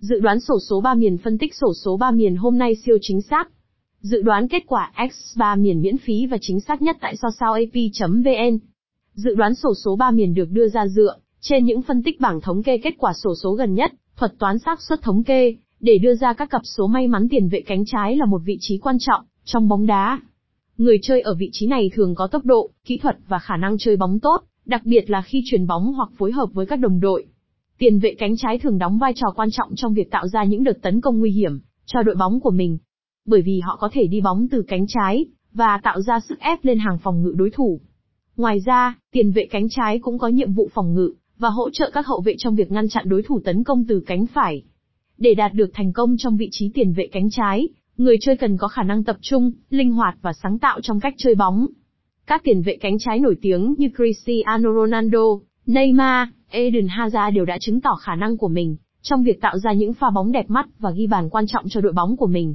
Dự đoán sổ số 3 miền phân tích sổ số 3 miền hôm nay siêu chính xác. Dự đoán kết quả X3 miền miễn phí và chính xác nhất tại so sao ap.vn. Dự đoán sổ số 3 miền được đưa ra dựa trên những phân tích bảng thống kê kết quả sổ số gần nhất, thuật toán xác suất thống kê để đưa ra các cặp số may mắn tiền vệ cánh trái là một vị trí quan trọng trong bóng đá. Người chơi ở vị trí này thường có tốc độ, kỹ thuật và khả năng chơi bóng tốt, đặc biệt là khi chuyền bóng hoặc phối hợp với các đồng đội. Tiền vệ cánh trái thường đóng vai trò quan trọng trong việc tạo ra những đợt tấn công nguy hiểm cho đội bóng của mình. Bởi vì họ có thể đi bóng từ cánh trái và tạo ra sức ép lên hàng phòng ngự đối thủ. Ngoài ra, tiền vệ cánh trái cũng có nhiệm vụ phòng ngự và hỗ trợ các hậu vệ trong việc ngăn chặn đối thủ tấn công từ cánh phải. Để đạt được thành công trong vị trí tiền vệ cánh trái, người chơi cần có khả năng tập trung, linh hoạt và sáng tạo trong cách chơi bóng. Các tiền vệ cánh trái nổi tiếng như Cristiano Ronaldo, Neymar, Eden Hazard đều đã chứng tỏ khả năng của mình trong việc tạo ra những pha bóng đẹp mắt và ghi bàn quan trọng cho đội bóng của mình.